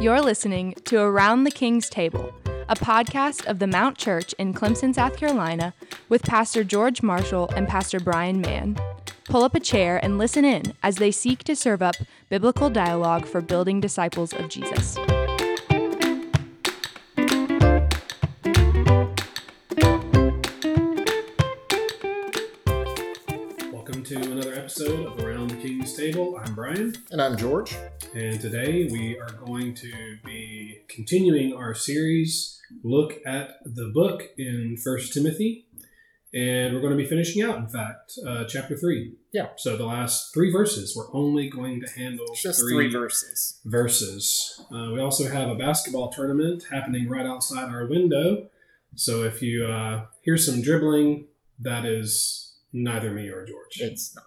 You're listening to Around the King's Table, a podcast of the Mount Church in Clemson, South Carolina, with Pastor George Marshall and Pastor Brian Mann. Pull up a chair and listen in as they seek to serve up biblical dialogue for building disciples of Jesus. Table. I'm Brian, And I'm George. and today we are going to be continuing our series look at the book in First Timothy, and we're going to be finishing out, in fact, uh, chapter three. Yeah. So the last three verses, we're only going to handle Just three, verses. verses. Uh, we also have a basketball tournament happening right outside our window. So if you uh, hear some dribbling, that is neither me or George. It's not.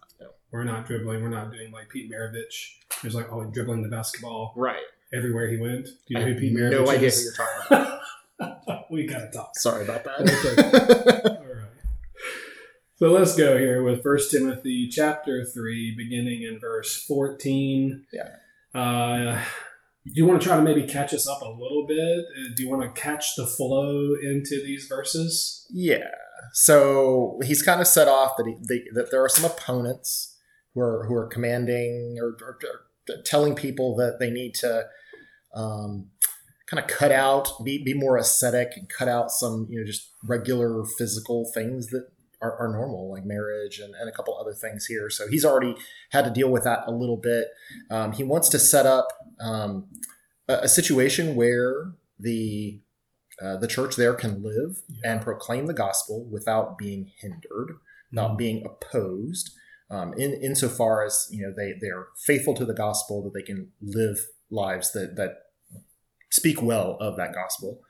No. We're not dribbling. We're not doing like Pete Maravich. Who's like oh dribbling the basketball Right. everywhere he went. Do you I know who have Pete Maravich no idea who is? you're talking about. we gotta talk. Sorry about that. All right. So let's go here with First Timothy chapter three, beginning in verse fourteen. Yeah. Uh, do you want to try to maybe catch us up a little bit? Uh, Do you want to catch the flow into these verses? yeah. So he's kind of set off that he, they, that there are some opponents who are who are commanding or, or, or telling people that they need to um, kind of cut out, be, be more ascetic, and cut out some you know just regular physical things that are, are normal, like marriage and, and a couple other things here. So he's already had to deal with that a little bit. Um, he wants to set up um, a, a situation where the uh, the church there can live and proclaim the gospel without being hindered, not being opposed. Um, in insofar as you know they they are faithful to the gospel, that they can live lives that that speak well of that gospel.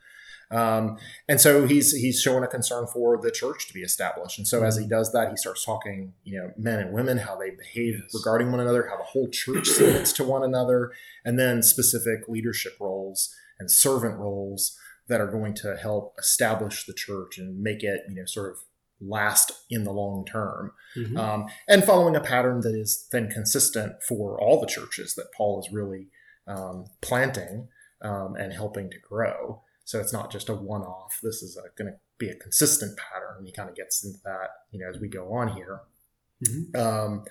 Um, and so he's he's showing a concern for the church to be established. And so as he does that, he starts talking, you know, men and women, how they behave Yes. regarding one another, how the whole church submits to one another, and then specific leadership roles and servant roles that are going to help establish the church and make it, you know, sort of last in the long term. Mhm. Um, and following a pattern that is then consistent for all the churches that Paul is really um, planting um, and helping to grow. So it's not just a one off. This is going to be a consistent pattern. He kind of gets into that, you know, as we go on here. Mhm. Um,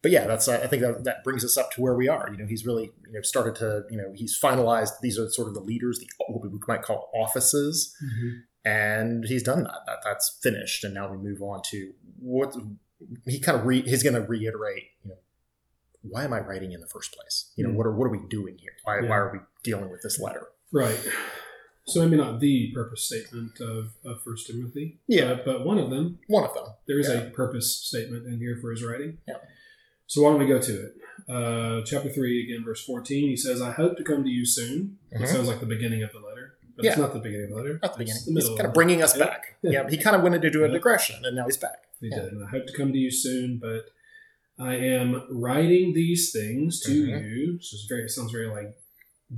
but yeah, that's I think that, that brings us up to where we are. You know, he's really you know started to you know he's finalized. These are sort of the leaders, the what we might call offices, Mhm. And he's done that. That that's finished, and now we move on to what he kind of re, he's going to reiterate. You know, why am I writing in the first place? You know, Mm. what are what are we doing here? Why Yeah. why are we dealing with this letter? Right. So maybe not the purpose statement of, of First Timothy. Yeah. But, but one of them One of them. There is Yeah. a purpose statement in here for his writing. Yeah. So why don't we go to it? Uh, chapter 3, again, verse 14, he says, I hope to come to you soon. It Mhm. sounds like the beginning of the letter, but Yeah. it's not the beginning of the letter. At the beginning, It's the he's kind of bringing us Yeah. back. Yeah, he kind of went into do a Yeah. digression, and now he's back. He Yeah. did. And I hope to come to you soon, but I am writing these things to Mhm. you. So it's very, it sounds very like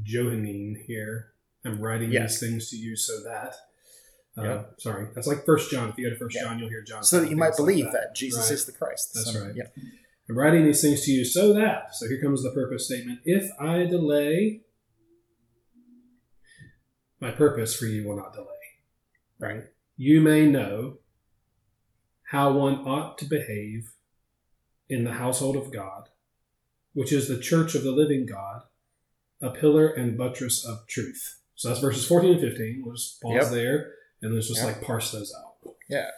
Johannine here. I'm writing Yeah. these things to you so that. Uh, Yeah. Sorry, that's like First John. If you go to First Yeah. John, you'll hear John. So that you might things like believe that, Jesus Right. is the Christ. the That's Son right. Yeah. I'm writing these things to you so that. So here comes the purpose statement. If I delay, my purpose for you will not delay. Right? You may know how one ought to behave in the household of God, which is the church of the living God, a pillar and buttress of truth. So that's verses 14 and 15. We'll just pause Yep. there and let's just Yep. like parse those out. Yeah.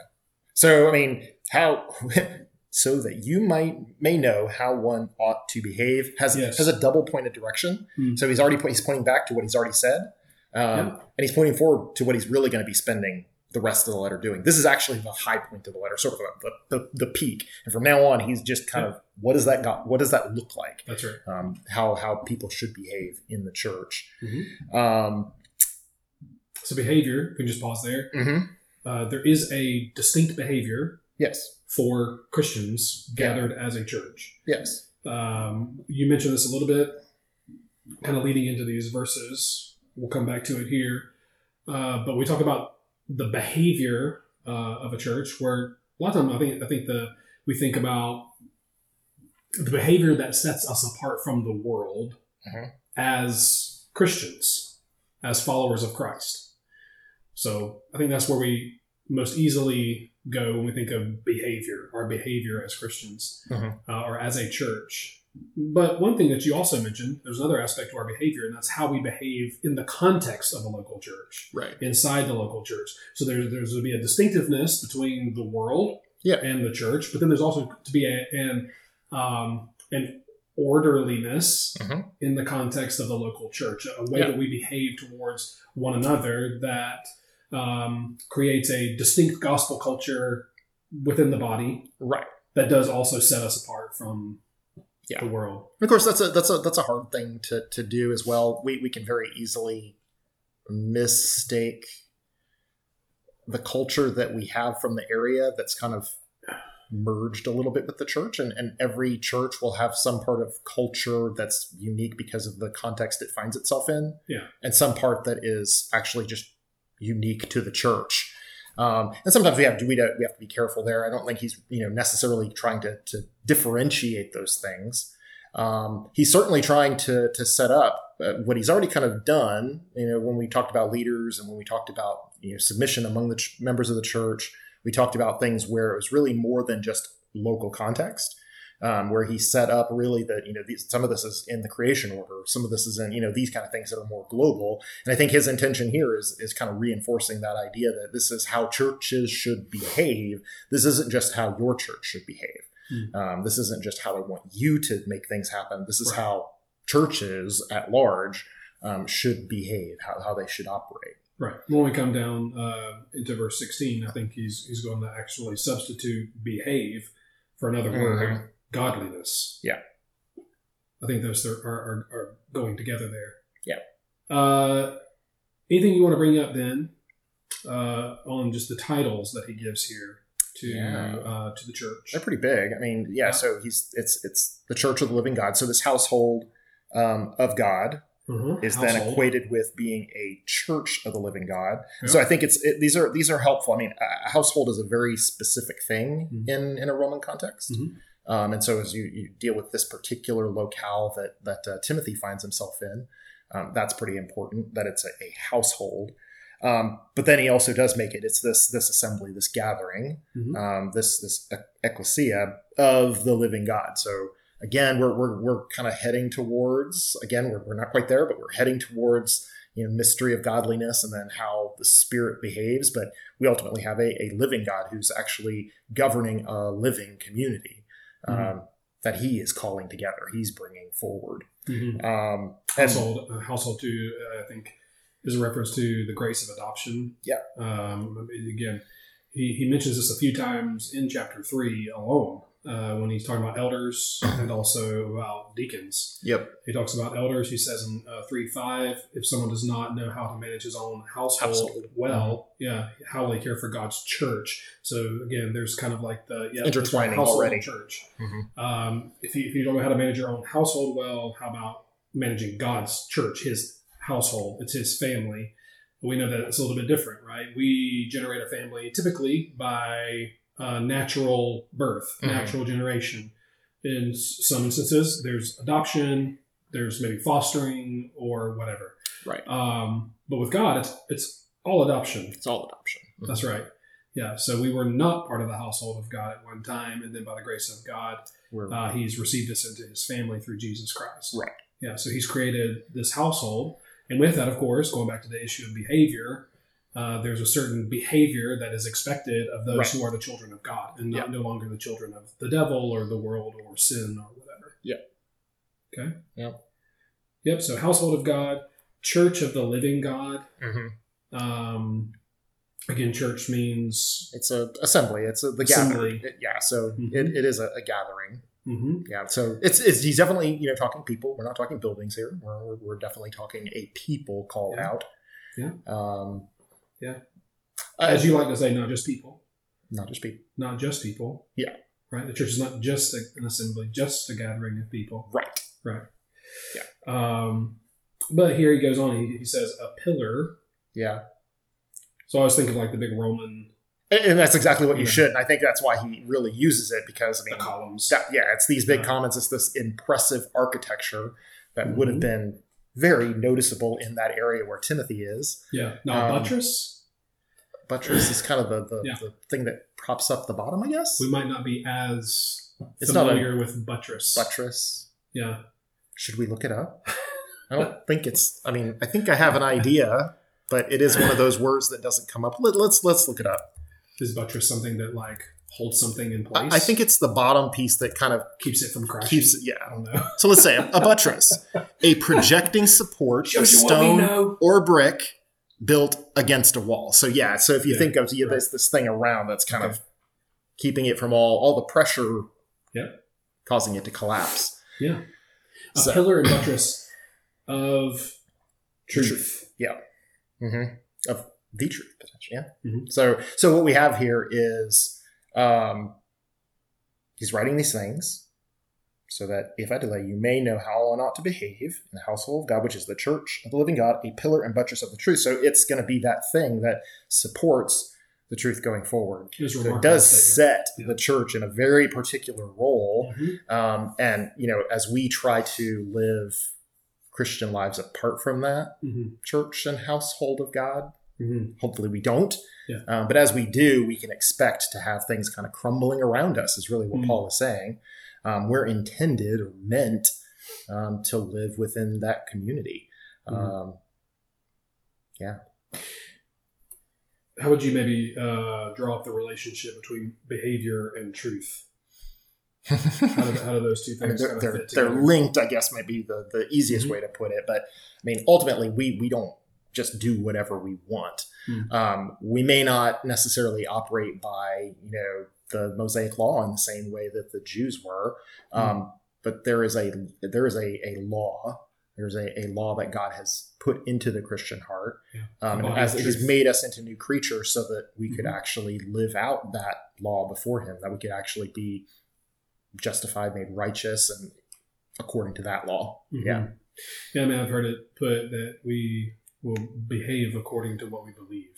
So I mean, how so that you might may know how one ought to behave has Yes. has a double pointed direction. Hmm. So he's already he's pointing back to what he's already said, um, Yeah. and he's pointing forward to what he's really going to be spending the rest of the letter doing. This is actually the high point of the letter, sort of the, the, the peak. And from now on, he's just kind of what does that got? What does that look like? That's right. Um, how how people should behave in the church. Mhm. Um, So behavior, we can just pause there. mhm. uh, there is a distinct behavior Yes. for Christians gathered as a church. Yes. Um, you mentioned this a little bit, kind of leading into these verses. We'll come back to it here. Uh, but we talk about the behavior uh, of a church, where a lot of times I think I think the we think about the behavior that sets us apart from the world Mhm. as Christians, as followers of Christ. So I think that's where we most easily go when we think of behavior, our behavior as Christians Mhm. uh, or as a church. But one thing that you also mentioned, there's another aspect to our behavior, and that's how we behave in the context of a local church Right. inside the local church. So there's there's to be a distinctiveness between the world Yeah. and the church, but then there's also to be a, an um, an orderliness Mhm. in the context of the local church, a way Yeah. that we behave towards one another that um, creates a distinct gospel culture within the body Right. that does also set us apart from Yeah. the world. Of course, that's a that's a that's a hard thing to to do as well. We we can very easily mistake the culture that we have from the area that's kind of merged a little bit with the church and, and every church will have some part of culture that's unique because of the context it finds itself in Yeah. and some part that is actually just unique to the church um, and sometimes we have to we, we have to be careful there i don't think he's you know necessarily trying to, to differentiate those things um, he's certainly trying to to set up uh, what he's already kind of done. You know, when we talked about leaders and when we talked about you know submission among the ch- members of the church, we talked about things where it was really more than just local context. Um, where he set up really that you know these, some of this is in the creation order, some of this is in you know these kind of things that are more global, and I think his intention here is is kind of reinforcing that idea that this is how churches should behave. This isn't just how your church should behave. Hmm. Um, this isn't just how I want you to make things happen. This is Right. how churches at large um, should behave, how, how they should operate. Right. When we come down uh, into verse 16, I think he's he's going to actually substitute behave for another word, godliness. Yeah. I think those are, are, are going together there. Yeah. Uh, anything you want to bring up then uh, on just the titles that he gives here to Yeah. uh, to the church? They're pretty big. I mean, yeah. Yeah. So he's it's it's the Church of the Living God. So this household um, of God Mhm. is then equated with being a church of the living God. So I think it's it, these are these are helpful. I mean, a household is a very specific thing Mhm. in in a Roman context. Mhm. Um, and so as you, you deal with this particular locale that that uh, Timothy finds himself in, um, that's pretty important that it's a, a household. Um, but then he also does make it it's this this assembly, this gathering, Mhm. um, this this ecclesia of the living God. So again, we're we're, we're kind of heading towards again we're, we're not quite there, but we're heading towards you know mystery of godliness and then how the spirit behaves. But we ultimately have a, a living God who's actually governing a living community um, Mhm. that He is calling together. He's bringing forward. Mhm. Um, and household uh, household too uh, i think is a reference to the grace of adoption Yeah. um again he, he mentions this a few times in chapter three alone uh, when he's talking about elders and also about deacons yep, he talks about elders he says in uh, 3 5 if someone does not know how to manage his own household, Household. well yeah how will they care for god's church so again there's kind of like the yeah Intertwining already. church Mhm. um, if, you, if you don't know how to manage your own household well, how about managing God's church, His household? It's His family. We know that it's a little bit different, right? We generate a family typically by uh, natural birth, Mhm. natural generation. In some instances, there's adoption, there's maybe fostering or whatever. Right. Um, but with God, it's it's all adoption. it's all adoption. That's right. Yeah. So we were not part of the household of God at one time, and then by the grace of God, uh, he's received us into his family through Jesus Christ. Right. Yeah. So he's created this household. And with that, of course, going back to the issue of behavior, uh, there's a certain behavior that is expected of those Right. who are the children of God and not Yeah. no longer the children of the devil or the world or sin or whatever. Yeah. Okay. Yeah. Yep. So household of God, church of the living God. Mhm. Um, again, church means. It's a assembly. It's a, the Assembly. gathering. Yeah. So Mhm. it, it is a, a gathering. mhm. Yeah. So it's, it's he's definitely you know talking people. We're not talking buildings here. We're, we're, we're definitely talking a people called Yeah. out. Yeah. Um, Yeah. uh, As you like to say, not just people. not just people. not just people. Yeah. Right? The church is not just a- an assembly, just a gathering of people. Right. Right. Yeah. Um, but here he goes on, he, he says, a pillar. Yeah. So I was thinking like the big Roman And, and that's exactly what you Yeah. should. And I think that's why he really uses it because I the mean, columns. that, yeah, it's these big Yeah. comments. It's this impressive architecture that would have Mhm. been very noticeable in that area where Timothy is. Yeah. Now, Um, buttress, Buttress is kind of the the, Yeah. the thing that props up the bottom, I guess. we might not be as It's not a- familiar with buttress. Buttress. Yeah. Should we look it up? I don't think it's. I mean, I think I have an idea, but it is one of those words that doesn't come up. Let, let's let's look it up. Is buttress something that like holds something in place? I think it's the bottom piece that kind of keeps it from crashing. keeps. Yeah. I don't know. So let's say a, a buttress, a projecting support of Shows you what we stone or brick built against a wall. So yeah. So if you Yeah, think of you right. this this thing around that's kind Okay. of keeping it from all all the pressure, Yep. causing it to collapse. Yeah. A So- pillar and buttress of truth. Truth. mm-hmm. of the truth potentially. Yeah. Mhm. So so what we have here is um, he's writing these things so that if I delay, you may know how one ought to behave in the household of God, which is the church of the living God, a pillar and buttress of the truth. So it's going to be that thing that supports the truth going forward. It So it does set Yeah. the church in a very particular role. Mhm. Um, and, you know, as we try to live Christian lives apart from that Mhm. church and household of God, Mhm. hopefully we don't. Yeah. Um, but as we do, we can expect to have things kind of crumbling around us, is really what Mm. Paul is saying. Um, we're intended or meant um, to live within that community. Mhm. Um, yeah. How would you maybe uh, draw up the relationship between behavior and truth? How do, how do those two I mean, things they're, they're, they're linked, I guess, might be the, the easiest Mhm. way to put it. But I mean, ultimately, we, we don't just do whatever we want. Mm. Um, we may not necessarily operate by, you know, the Mosaic law in the same way that the Jews were. Um, But there is a there is a, a law. There's a, a law that God has put into the Christian heart, Yeah. um, and as of He's made us into new creatures, so that we could Mhm. actually live out that law before Him. That we could actually be justified, made righteous, and according to that law. Mhm. Yeah. Yeah, I mean, I've heard it put that we will behave according to what we believe.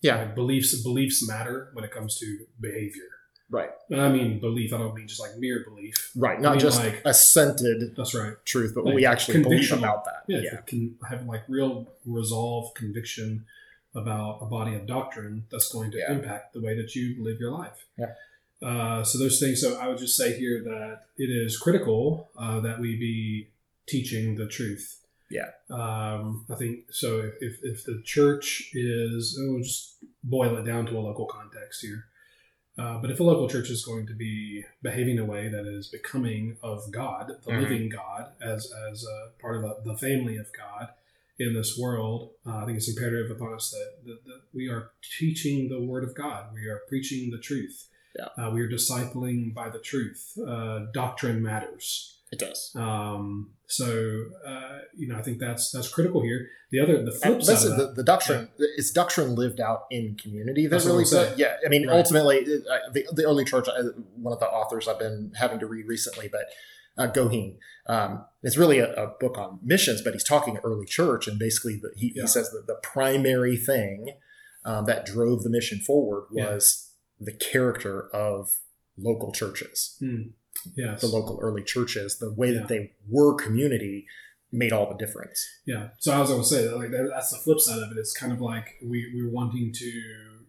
Yeah. Like, beliefs beliefs matter when it comes to behavior. Right. And I mean belief. I don't mean just like mere belief. Right. Not mean, just like- assented That's right. truth, but Like what we actually believe about that. Yeah, Yeah. can have like real resolve, conviction about a body of doctrine that's going to Yeah. impact the way that you live your life. Yeah. Uh, so those things. So I would just say here that it is critical uh, that we be teaching the truth. Yeah. Um, I think so. If, if the church is, we'll just boil it down to a local context here. Uh, but if a local church is going to be behaving in a way that is becoming of God, the Mhm. living God, as as a part of the, the family of God in this world, uh, I think it's imperative upon us that, that, that we are teaching the Word of God. We are preaching the truth. Yeah. Uh, we are discipling by the truth. Uh, doctrine matters. It does. Um, so uh, you know, I think that's that's critical here. The other, the flip And side listen, of the, that, the doctrine is doctrine lived out in community. That That's really, I'm saying. does- yeah. I mean, Right. ultimately, uh, the, the early church. uh, One of the authors I've been having to read recently, but uh, Goheen. Um, it's really a, a book on missions, but he's talking early church, and basically, the, he, Yeah. he says that the primary thing um, that drove the mission forward Yeah. was the character of local churches, Hmm. Yes, the local early churches, the way Yeah. that they were community made all the difference. Yeah. So I was going to say that, like that, that's the flip side of it. It's kind of like we we're wanting to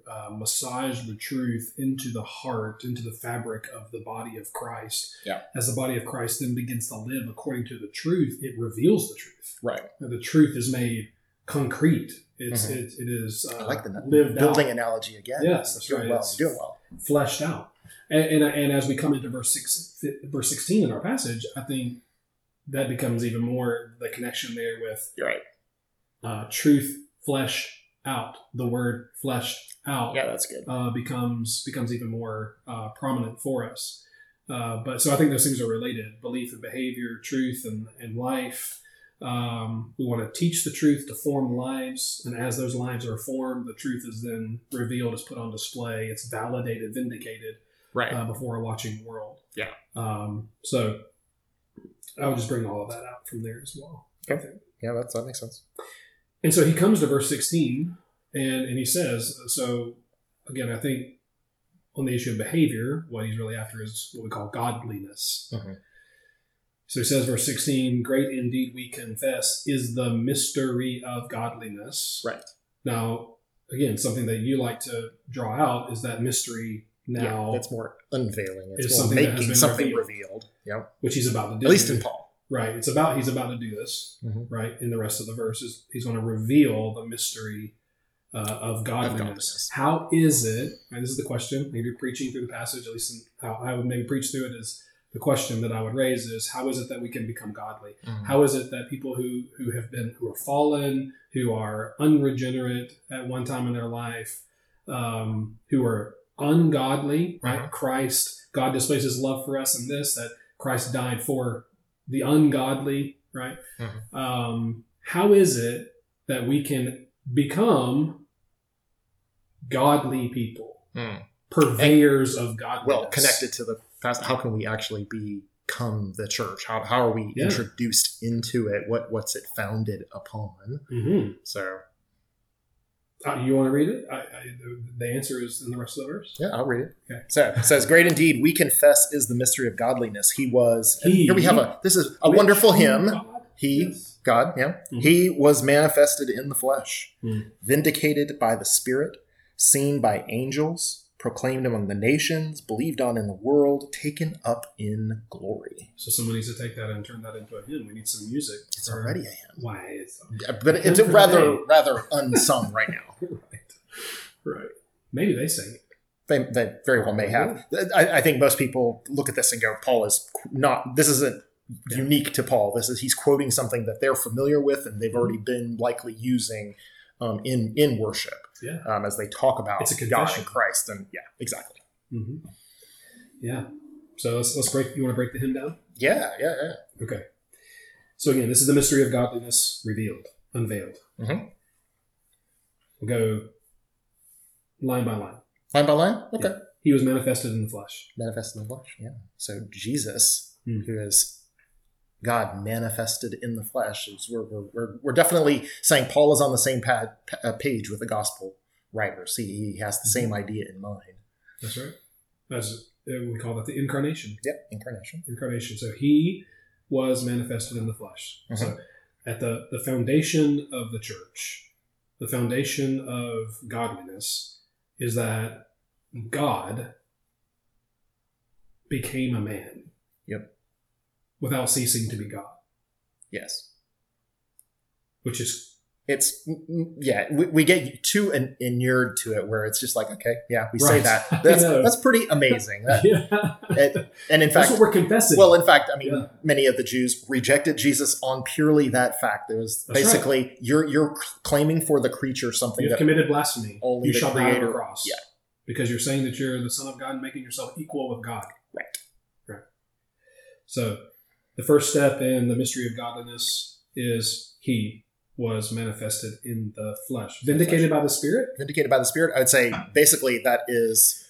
uh, massage the truth into the heart, into the fabric of the body of Christ. Yeah. As the body of Christ then begins to live according to the truth, it reveals the truth. Right. The truth is made concrete. It's Mhm. it, it is uh, I like the lived building out, analogy again. Yes, that's You're right. Well, It's- doing well. fleshed out. And, and and as we come into verse six, verse sixteen in our passage, I think that becomes even more the connection there with right. uh, truth fleshed out. The word fleshed out Yeah, that's good. uh, becomes becomes even more uh, prominent for us. Uh, but so I think those things are related: belief and behavior, truth and and life. Um, we want to teach the truth to form lives, and as those lives are formed, the truth is then revealed, is put on display, it's validated, vindicated Right. uh, before a watching world. Yeah. Um, so I would just bring all of that out from there as well. Okay. yeah, that's, that makes sense. And so he comes to verse 16 and, and he says, so again, I think on the issue of behavior, what he's really after is what we call godliness. Mhm. So he says, verse 16, great indeed we confess is the mystery of godliness. Right. Now, again, something that you like to draw out is that mystery now, yeah, it's more unveiling. It's, more something making something revealed. revealed. Yeah. which he's about to do. At least in Paul. Right. It's about, he's about to do this, Mhm. right? In the rest of the verses, he's going to reveal the mystery uh, of, godliness. godliness. How is it, and this is the question, maybe preaching through the passage, at least in how I would maybe preach through it is the question that I would raise is how is it that we can become godly? Mhm. How is it that people who who have been who are fallen, who are unregenerate at one time in their life, um, who are ungodly, right? Mhm. Christ, God displays His love for us in this that Christ died for the ungodly, right? Mhm. Um, how is it that we can become godly people, Mm. purveyors of godliness? Well, connected to the past, how can we actually become the church? How, how are we Yeah. introduced into it? What What's it founded upon? hmm So, Uh, you want to read it? I, I, the- answer is in the rest of the verse. yeah, I'll read it. Okay. So it says, Great indeed, we confess is the mystery of godliness. He was, He- here we have a, this is a wonderful hymn. God? He, Yes. God, yeah. Mhm. He was manifested in the flesh, Mm. vindicated by the Spirit, seen by angels, proclaimed among the nations, believed on in the world, taken up in glory. So someone needs to take that and turn that into a hymn. We need some music. It's for- already a hymn. Why? It's, But it's Hymn for rather rather unsung right now. right. Right. Maybe they sing it. They, they very well may have. I, I think most people look at this and go, "Paul is not. This isn't Yeah. unique to Paul. This is he's quoting something that they're familiar with and they've already been likely using um, in in worship Yeah. um, as they talk about It's a God and Christ. And yeah, exactly. Mm-hmm. Yeah. So let's let's break. You want to break the hymn down? Yeah, yeah, yeah. Okay. So again, this is the mystery of godliness revealed, unveiled. Mm-hmm. We'll go line by line. Line by line. Okay. He was manifested in the flesh. Manifested in the flesh. Yeah. So Jesus, Hmm. who is God manifested in the flesh, is we're, we're, we're, we're definitely saying Paul is on the same pad, pa- uh, page with the gospel writers. He, he has the same idea in mind. That's right. That's uh, we call that the incarnation. Yep. Incarnation. Incarnation. So he was manifested in the flesh. Mhm. So at the the foundation of the church, the foundation of godliness is that God became a man. Yep. Without ceasing to be God, Yes. which is It's yeah. We, we get too in, inured to it, where it's just like, okay, yeah, we say that. That's that's pretty amazing. That- yeah. it- and in That's fact, what we're confessing. Well, in fact, I mean, Yeah. many of the Jews rejected Jesus on purely that fact. It was That's basically you're you're claiming for the creature something you have that committed blasphemy. Only you the shall die on Creator- the cross. yeah. Because you're saying that you're the Son of God and making yourself equal with God. Right. Right. So the first step in the mystery of godliness is he was manifested in the flesh. Vindicated by the Spirit? vindicated by the Spirit. I would say basically that is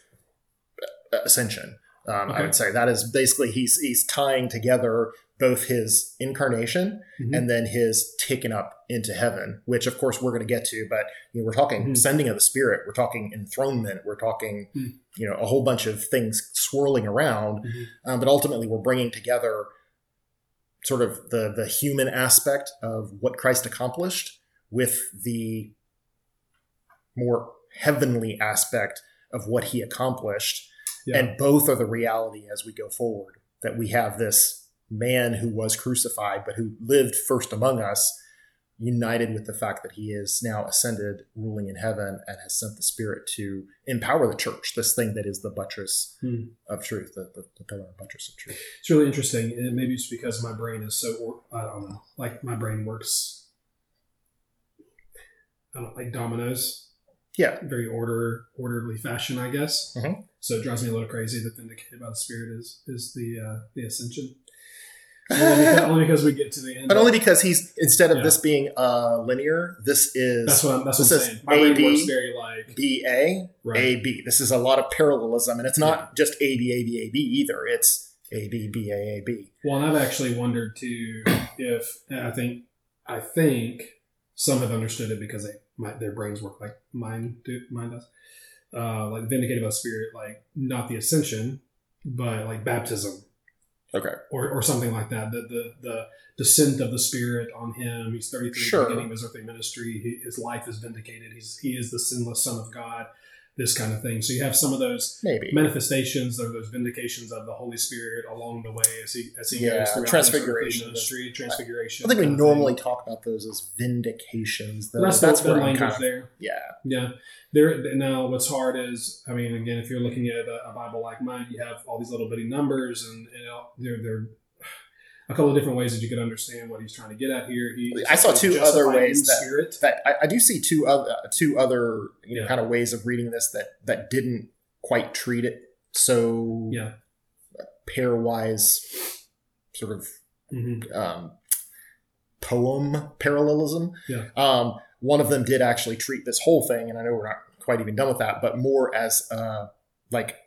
ascension. Um, I would say that is basically he's he's tying together both his incarnation Mhm. and then his taken up into heaven, which of course we're going to get to. But you know, we're talking Mhm. sending of the Spirit, we're talking enthronement, we're talking Mhm. you know a whole bunch of things swirling around. Mhm. Um, but ultimately, we're bringing together sort of the the human aspect of what Christ accomplished with the more heavenly aspect of what he accomplished. Yeah. And both are the reality as we go forward that we have this man who was crucified, but who lived first among us, united with the fact that he is now ascended, ruling in heaven, and has sent the Spirit to empower the church, this thing that is the buttress Hmm. of truth, the, the, the pillar and buttress of truth. It's really interesting, and maybe it's because my brain is so or- I don't know, like my brain works. I don't know, like dominoes, Yeah. very order orderly fashion, I guess. Mhm. So it drives me a little crazy that vindicated by the Spirit is is the uh, the ascension. Only because, only because we get to the end. But only because he's instead of Yeah. this being uh, linear, this is that's what I'm, that's what this I'm is saying. My brain works very like B A right. A B. This is a lot of parallelism, and it's not just A B A B A B either. It's A B B A A B. Well, and I've actually wondered too if and I think I think some have understood it because they my, their brains work like mine do mine does. Uh, like vindicated by spirit, like not the ascension, but like baptism. Okay. or, or something like that. The, the the descent of the Spirit on him. He's 33 Sure. beginning of his earthly ministry. He, his life is vindicated. He's he is the sinless Son of God. This kind of thing. So you have some of those Maybe. manifestations or those vindications of the Holy Spirit along the way as he as he Yeah, goes through transfiguration. ministry, transfiguration. I think we normally thing. talk about those as vindications. Though. That's, That's, the, the where language kind of there. yeah. Yeah, there. Now, what's hard is, I mean, again, if you're looking at a, a Bible like mine, you have all these little bitty numbers, and, and they're they're a couple of different ways that you could understand what he's trying to get at here. He, I saw two other ways that- spirit. That I, I do see two other two other you know Yeah. kind of ways of reading this that that didn't quite treat it so Yeah. pairwise sort of hmm um, poem parallelism. Yeah. Um, one of them did actually treat this whole thing, and I know we're not quite even done with that, but more as uh, like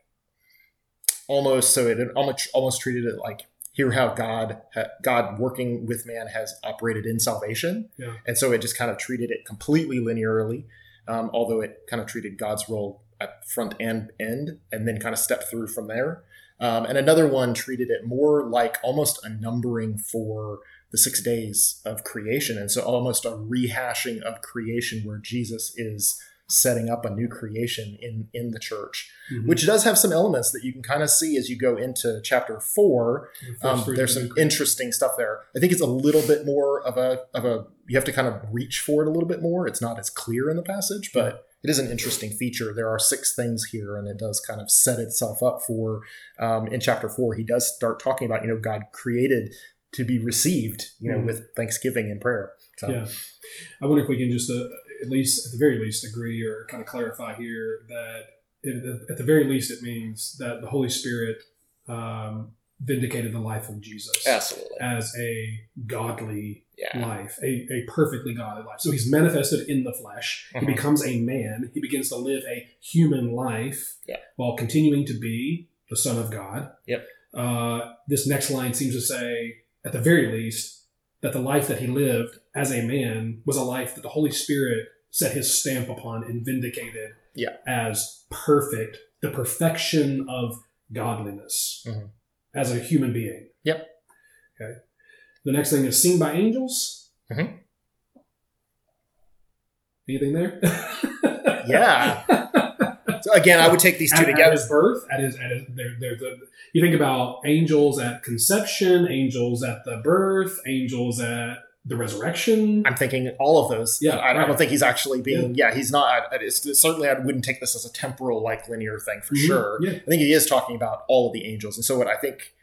almost so it almost almost treated it like here how God God working with man has operated in salvation, Yeah. and so it just kind of treated it completely linearly, um, although it kind of treated God's role at front and end, and then kind of stepped through from there. Um, and another one treated it more like almost a numbering for the six days of creation. And so almost a rehashing of creation where Jesus is setting up a new creation in, in the church, Mhm. which does have some elements that you can kind of see as you go into chapter four. Um, there's some interesting stuff there. I think it's a little bit more of a, of a, you have to kind of reach for it a little bit more. It's not as clear in the passage, but it is an interesting feature. There are six things here, and it does kind of set itself up for. Um, in chapter four, he does start talking about you know God created to be received, you know, Mhm. with thanksgiving and prayer. So Yeah. I wonder if we can just, uh, at least, at the very least, agree or kind of clarify here that it, at the very least, it means that the Holy Spirit um, vindicated the life of Jesus absolutely, as a godly yeah, life, a, a perfectly godly life. So he's manifested in the flesh. He Mhm. becomes a man. He begins to live a human life Yeah. while continuing to be the Son of God. Yep. Uh, this next line seems to say, at the very least, that the life that he lived as a man was a life that the Holy Spirit set his stamp upon and vindicated Yeah. as perfect, the perfection of godliness Mhm. as a human being. Yep. Okay. The next thing is seen by angels. Mhm. Anything there? Yeah. Again, I would take these two at, at together. his birth, at his, at his there, there, the, you think about angels at conception, angels at the birth, angels at the resurrection. I'm thinking all of those. Yeah, I, I don't think he's actually being. Yeah, he's not. It's, certainly, I wouldn't take this as a temporal, like linear thing for Mhm. sure. Yeah. I think he is talking about all of the angels, and so what I think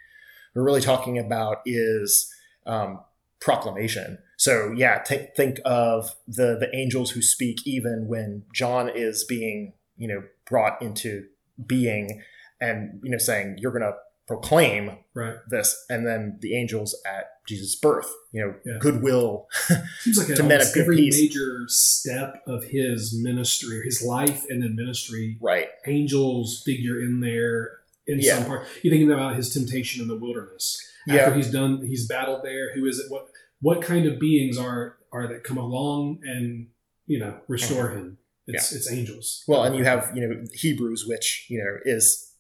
we're really talking about is um, proclamation. So yeah, think think of the the angels who speak even when John is being you know brought into being, and you know saying you're going to proclaim Right. this, and then the angels at Jesus' birth, you know, Yeah. goodwill. Seems like To at men of good every peace. major step of his ministry, his life and then ministry, right. angels figure in there in Yeah. some part. You think about his temptation in the wilderness. Yeah. After he's done, he's battled there. Who is it? What what kind of beings are are that come along and you know restore mm-hmm. him? It's it's angels. Well, and you have you know Hebrews, which you know is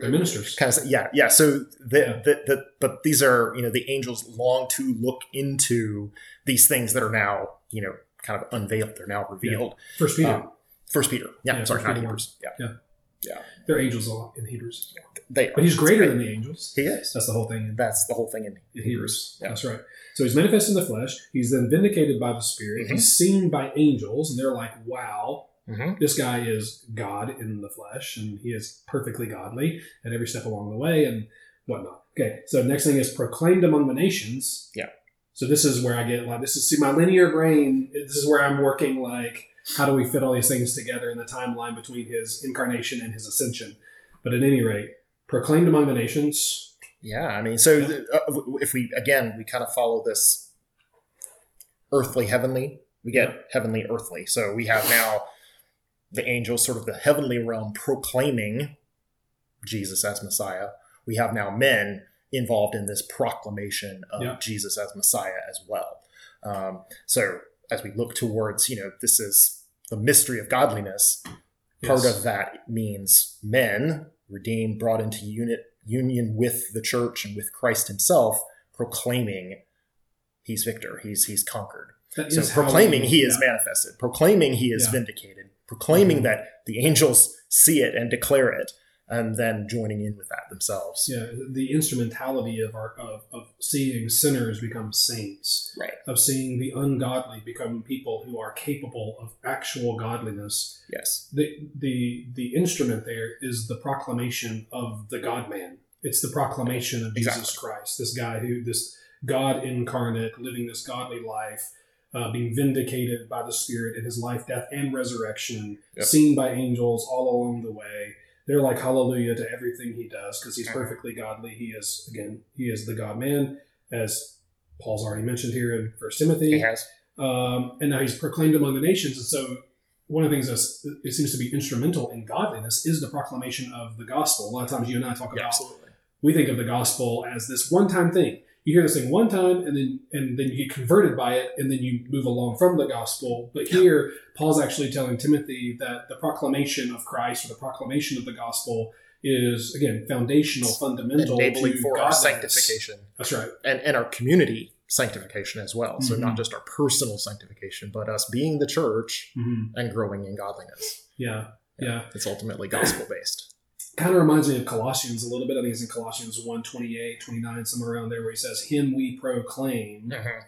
They're ministers. kind of yeah yeah. So the, Yeah. the the but these are you know the angels long to look into these things that are now you know kind of unveiled. They're now revealed. First Peter. Um, First Peter, yeah, Yeah, sorry, not Hebrews. Yeah, They're angels a lot in Hebrews. They. But he's greater than the angels. He is. That's the whole thing That's the whole thing in in Hebrews. Yeah. That's right. So he's manifest in the flesh. He's then vindicated by the Spirit. Mhm. He's seen by angels, and they're like, "Wow, Mhm. this guy is God in the flesh, and he is perfectly godly at every step along the way, and whatnot." Okay. So next thing is proclaimed among the nations. Yeah. So this is where I get like this is see my linear brain. This is where I'm working like how do we fit all these things together in the timeline between his incarnation and his ascension? But at any rate, proclaimed among the nations. Yeah, I mean, so th- uh, if we again we kind of follow this earthly heavenly, we get Yeah. heavenly earthly. So we have now the angels, sort of the heavenly realm, proclaiming Jesus as Messiah. We have now men involved in this proclamation of Yeah. Jesus as Messiah as well. Um, so as we look towards, you know, this is the mystery of godliness part Yes. of that means men redeemed brought into unit union with the church and with Christ himself, proclaiming he's victor, he's he's conquered. That So proclaiming we- he is yeah. manifested, proclaiming he is Yeah. vindicated, proclaiming Mhm. that the angels see it and declare it, and then joining in with that themselves. Yeah, the instrumentality of our of, of seeing sinners become saints, Right. of seeing the ungodly become people who are capable of actual godliness. Yes. The the the instrument there is the proclamation of the God Man. It's the proclamation of Jesus Exactly. Christ, this guy who this God incarnate, living this godly life, uh, being vindicated by the Spirit in his life, death, and resurrection, Yep. seen by angels all along the way. They're like hallelujah to everything he does because he's perfectly godly. He is again, he is the God Man, as Paul's already mentioned here in First Timothy He has. um, and now he's proclaimed among the nations. And so, one of the things that it seems to be instrumental in godliness is the proclamation of the gospel. A lot of times, you and I talk Yeah, about absolutely. we think of the gospel as this one-time thing. You hear this thing one time, and then and then you get converted by it, and then you move along from the gospel. But here, Paul's actually telling Timothy that the proclamation of Christ or the proclamation of the gospel is again foundational, fundamental Enabling for our sanctification That's right. and, and our community sanctification as well. So Mhm. not just our personal sanctification, but us being the church hmm and growing in godliness. Yeah, yeah. It's ultimately gospel based. Kind of reminds me of Colossians a little bit. I think it's in Colossians 1 28, 29, somewhere around there, where he says, Him we proclaim, uh-huh.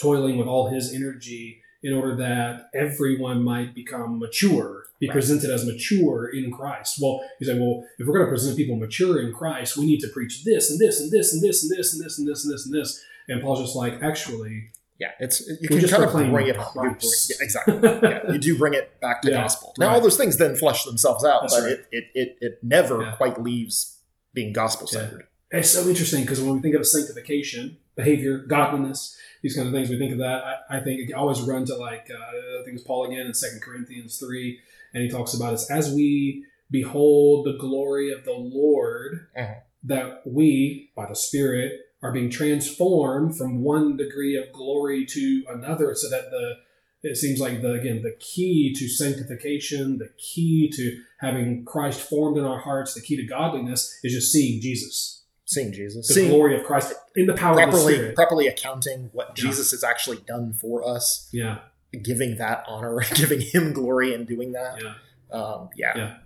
toiling with all his energy in order that everyone might become mature, be Right. presented as mature in Christ. Well, you say, well, if we're going to present people mature in Christ, we need to preach this and this and this and this and this and this and this and this and this. And Paul's just like, actually, Yeah, it's you We can kind of bring it home. Bring- yeah, exactly. Yeah, you do bring it back to Yeah, gospel. Now right. all those things then flesh themselves out, That's but right. it, it it it never Yeah. quite leaves being gospel centered. It's so interesting because when we think of sanctification, behavior, godliness, these kind of things, we think of that. I, I think I always run to like uh, I think it's Paul again in Second Corinthians three, and he talks about us as we behold the glory of the Lord Mhm. that we, by the Spirit, are being transformed from one degree of glory to another, so that the it seems like the again the key to sanctification, the key to having Christ formed in our hearts, the key to godliness is just seeing Jesus Seeing Jesus, the seeing glory of Christ in the power of the Spirit. properly accounting what Yeah. Jesus has actually done for us, yeah, giving that honor, giving Him glory in doing that. yeah. Um, yeah. Yeah.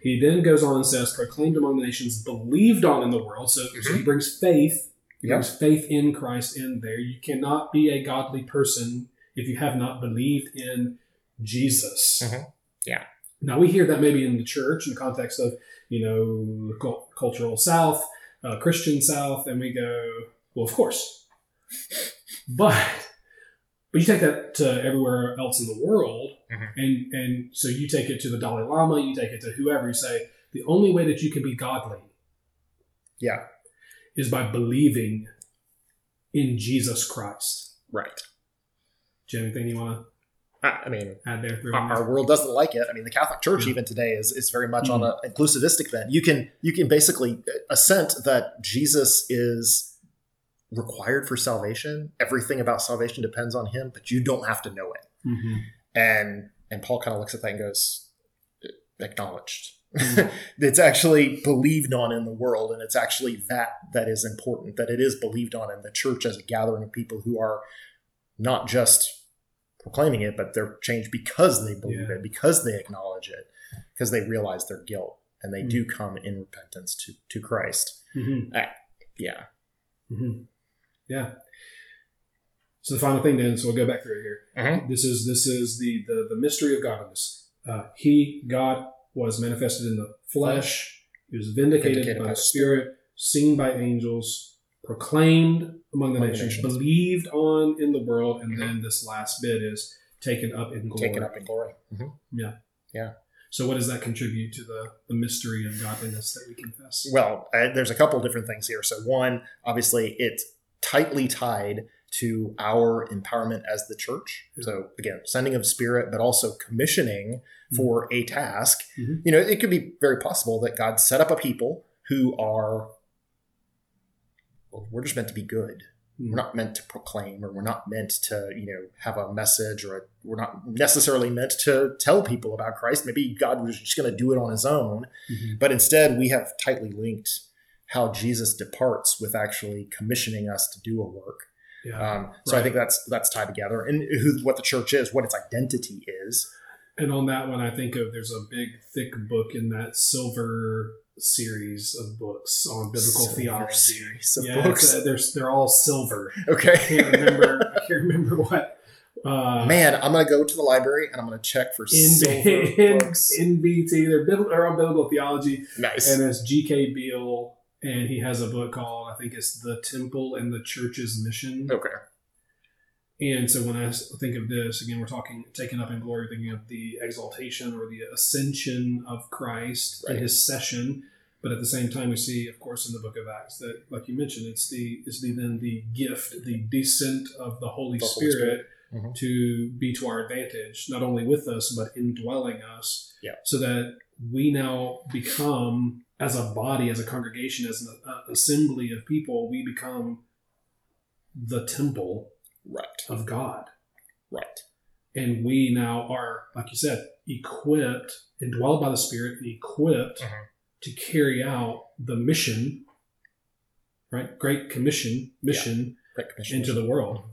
He then goes on and says, proclaimed among the nations, believed on in the world. So, so he brings faith. He Yeah. faith in Christ in there. You cannot be a godly person if you have not believed in Jesus. Mhm. Yeah. Now we hear that maybe in the church in the context of you know the cultural South, uh, Christian South, and we go, well, of course, but but you take that to everywhere else in the world, Mhm. and and so you take it to the Dalai Lama, you take it to whoever. You say the only way that you can be godly Yeah. Is by believing in Jesus Christ. Right. Do you have anything you want I I mean, add there? Our, world doesn't like it. I mean, the Catholic Church Yeah. even today is, is very much Mm. on an inclusivistic bent. You can you can basically assent that Jesus is required for salvation. Everything about salvation depends on Him, but you don't have to know it. hmm And and Paul kind of looks at that and goes, acknowledged. It's actually believed on in the world, and it's actually that that is important. That it is believed on in the church as a gathering of people who are not just proclaiming it, but they're changed because they believe Yeah. it, because they acknowledge it, because they realize their guilt, and they Mm. do come in repentance to to Christ. hmm Yeah, hmm Yeah. So the final thing, then, so we'll go back through it here. Mhm. This is this is the the, the mystery of godliness. Uh, he God was manifested in the flesh. He was vindicated, Vindicated by, by the the Spirit, seen by angels, proclaimed among the Among nations, nations. believed on in the world, and then this last bit is taken up in glory. taken up in glory. Mhm. Yeah. Yeah. So, what does that contribute to the the mystery of godliness that we confess? Well, uh, there's a couple different things here. So, one, obviously, it's tightly tied to our empowerment as the church. So, again, sending of spirit, but also commissioning for a task. Mhm. You know, it could be very possible that God set up a people who are, well, we're just meant to be good. Mhm. We're not meant to proclaim, or we're not meant to, you know, have a message, or a, we're not necessarily meant to tell people about Christ. Maybe God was just going to do it on His own Mhm. but instead we have tightly linked how Jesus departs with actually commissioning us to do a work. Yeah. Um, so I think that's that's tied together, and who what the church is, what its identity is. And on that one, I think of there's a big, thick book in that silver series of books on biblical Silver theology. series of yeah, books. uh, they're, they're all silver. I Okay, can't remember. I can't remember what. Uh, man, I'm gonna go to the library and I'm gonna check for in, silver in, books. NBT, they're, bibl- they're on biblical theology, nice. and it's G.K. Beale, and he has a book called I think it's The Temple and the Church's Mission. okay. And so when I think of this, again, we're talking taken up in glory, thinking of the exaltation or the ascension of Christ Right. and his session. But at the same time, we see, of course, in the book of Acts that, like you mentioned, it's the it's the then the gift, the descent of the Holy The Holy Spirit, Mhm. to be to our advantage, not only with us but indwelling us, Yeah. so that we now become as a body, as a congregation, as an uh, assembly of people, we become the temple Right. of God. Right. And we now are, like you said, equipped, indwelled by the Spirit, and equipped Mhm. to carry out the mission, right? Great Commission mission Great commission. into the world.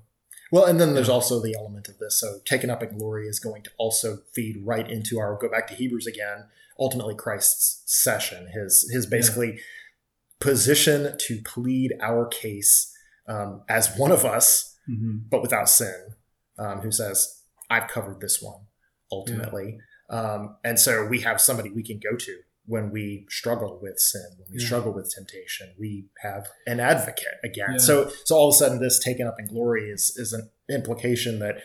Well, and then there's also the element of this. So, taken up in glory is going to also feed right into our. Go back to Hebrews again. Ultimately, Christ's session, his his basically position to plead our case um, as one of us, Mm-hmm. but without sin. Um, who says, "I've covered this one." Ultimately, um, and so we have somebody we can go to when we struggle with sin, when we Yeah. struggle with temptation. We have an advocate again. Yeah. So, so all of a sudden, this taken up in glory is is an implication that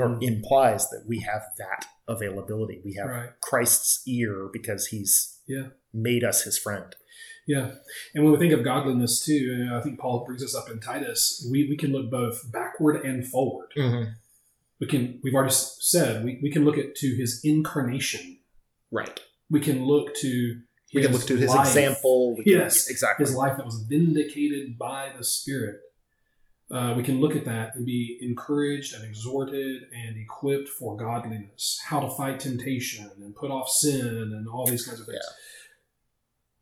or Mhm. implies that we have that availability. We have Right. Christ's ear because He's Yeah. made us His friend. Yeah. And when we think of godliness too, I think Paul brings us up in Titus, we, we can look both backward and forward. We can we've already said we, we can look at to his incarnation. Right. We can look to We can look to His life. example. We can- Yes. exactly. his life that was vindicated by the Spirit. Uh, we can look at that and be encouraged and exhorted and equipped for godliness, how to fight temptation and put off sin and all these kinds of things.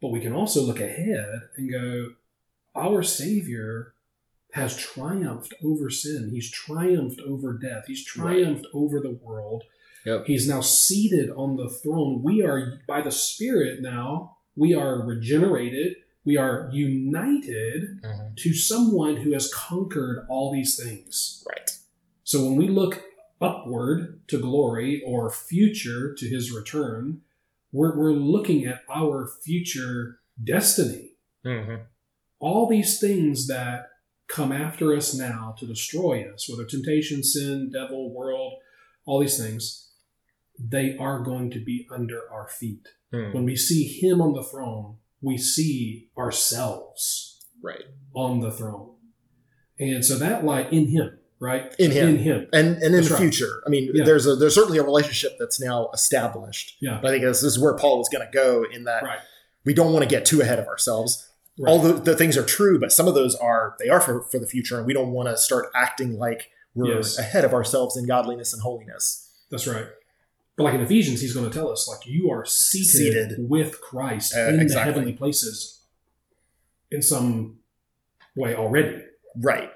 But we can also look ahead and go, our Savior has triumphed over sin. He's triumphed over death. He's triumphed over the world. Yep. He's now seated on the throne. We are, by the Spirit now, we are regenerated. We are united Mhm. to someone who has conquered all these things. Right. So when we look upward to glory or future to his return, we're, we're looking at our future destiny. Mhm. All these things that come after us now to destroy us, whether temptation, sin, devil, world, all these things, they are going to be under our feet. Mhm. When we see him on the throne, we see ourselves Right. on the throne. And so that lie in him, right? In Him. In him. and and in That's the right. future. I mean, Yeah. there's a there's certainly a relationship that's now established. Yeah. But I think this, this is where Paul is going to go in that Right. we don't want to get too ahead of ourselves. Right. All the, the things are true, but some of those are they are for, for the future, and we don't want to start acting like we're Yes. ahead of ourselves in godliness and holiness. That's right. But like in Ephesians, he's going to tell us, like, you are seated, Seated. with Christ Uh, in exactly. the heavenly places in some way already. Right.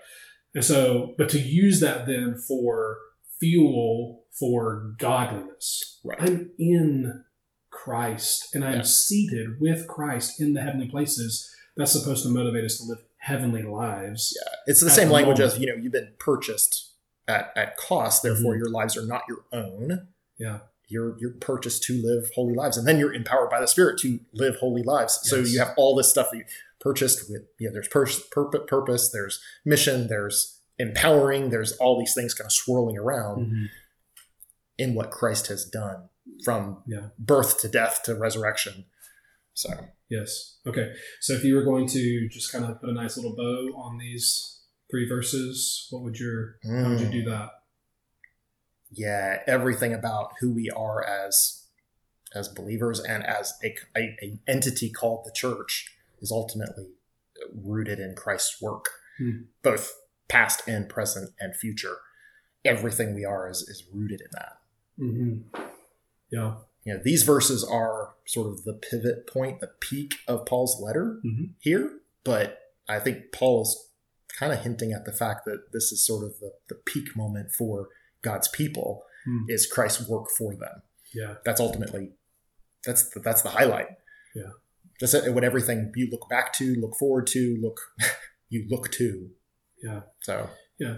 And so, but to use that then for fuel for godliness. Right. I'm in Christ and I'm Yeah. seated with Christ in the heavenly places. That's supposed to motivate us to live heavenly lives. Yeah. It's the same the language moment. as you know you've been purchased at, at cost, therefore Mhm. your lives are not your own. Yeah. You're you're purchased to live holy lives, and then you're empowered by the Spirit to live holy lives. So you have all this stuff that you purchased with. Yeah, there's pur- pur- purpose, there's mission, there's empowering, there's all these things kind of swirling around Mhm. in what Christ has done from Yeah. birth to death to resurrection. So Yes. Okay. So if you were going to just kind of put a nice little bow on these three verses, what would your how would you do that? Yeah, everything about who we are as as believers and as a, a, a entity called the church is ultimately rooted in Christ's work, Hmm. both past and present and future. Everything we are is, is rooted in that. Mm-hmm. Yeah. you know, these verses are sort of the pivot point, the peak of Paul's letter Mhm. here. But I think Paul is kind of hinting at the fact that this is sort of the, the peak moment for God's people Hmm. is Christ's work for them. Yeah. That's ultimately that's the, that's the highlight. Yeah. That's what everything you look back to, look forward to, look you look to. Yeah. So yeah.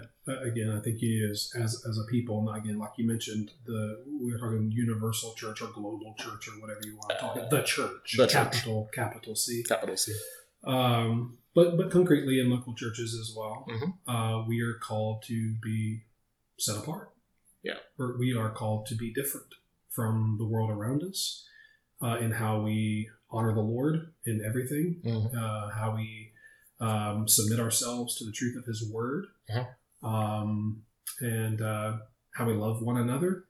again, I think he is as as a people. Not again, like you mentioned, the we are talking universal church or global church or whatever you want to talk it. The church, The church. capital capital C. capital C. Um, but but concretely in local churches as well, Mhm. uh, we are called to be set apart. Yeah. Or we are called to be different from the world around us uh, in how we honor the Lord in everything, Mhm. uh, how we um, submit ourselves to the truth of His Word, Mhm. um, and uh, how we love one another.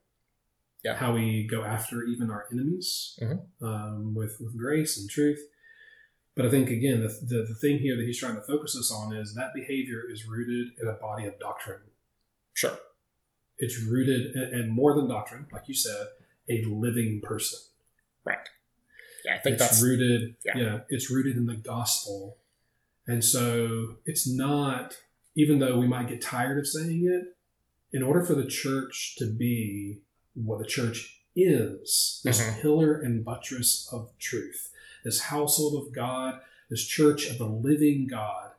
Yeah. How we go after even our enemies Mhm. um, with with grace and truth. But I think again, the, the the thing here that he's trying to focus us on is that behavior is rooted in a body of doctrine. Sure. It's rooted, and, more than doctrine, like you said, a living person. Right. Yeah, I think it's that's rooted yeah. yeah. it's rooted in the gospel and so it's not even though we might get tired of saying it in order for the church to be what the church is this Mhm. pillar and buttress of truth this household of god this church of the living god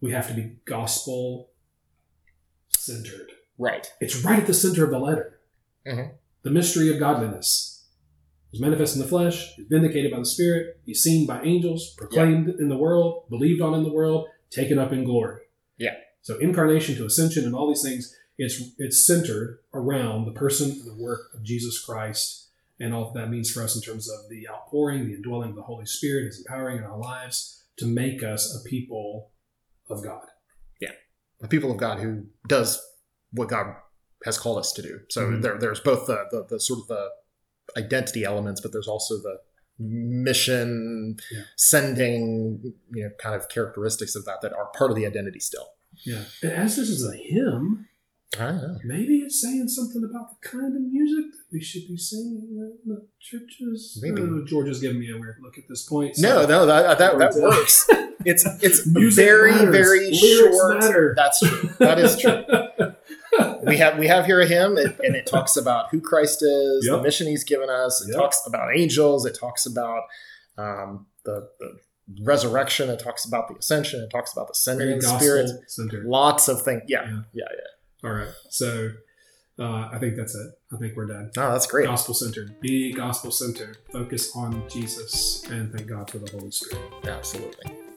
we have to be gospel centered right. it's right at the center of the letter. Mhm. The mystery of godliness is manifest in the flesh, is vindicated by the Spirit, he's seen by angels, proclaimed in the world, believed on in the world, taken up in glory. Yeah. So incarnation to ascension and all these things, it's it's centered around the person and the work of Jesus Christ and all that means for us in terms of the outpouring, the indwelling of the Holy Spirit, his empowering in our lives to make us a people of God. Yeah. A people of God who does what God has called us to do. So Mhm. there, there's both the, the, the sort of the identity elements, but there's also the mission, Yeah. sending, you know, kind of characteristics of that that are part of the identity still. Yeah. And as this is a hymn, I don't know. Maybe it's saying something about the kind of music that we should be singing in the churches. Maybe. Uh, George is giving me a weird look at this point. so- No, no, that that, that works. It's it's Music very matters. very Lyrics short. matter. That's true. That is true. we have we have here a hymn and, and it talks about who Christ is, the mission He's given us. It Yep. talks about angels. It talks about um, the, the resurrection. It talks about the ascension. It talks about the sending of the Spirit. centered. Lots of things. Yeah, Yeah. yeah, yeah. All right. So uh, I think that's it. I think we're done. No, that's great. Gospel centered. Be gospel centered. Focus on Jesus and thank God for the Holy Spirit. Absolutely.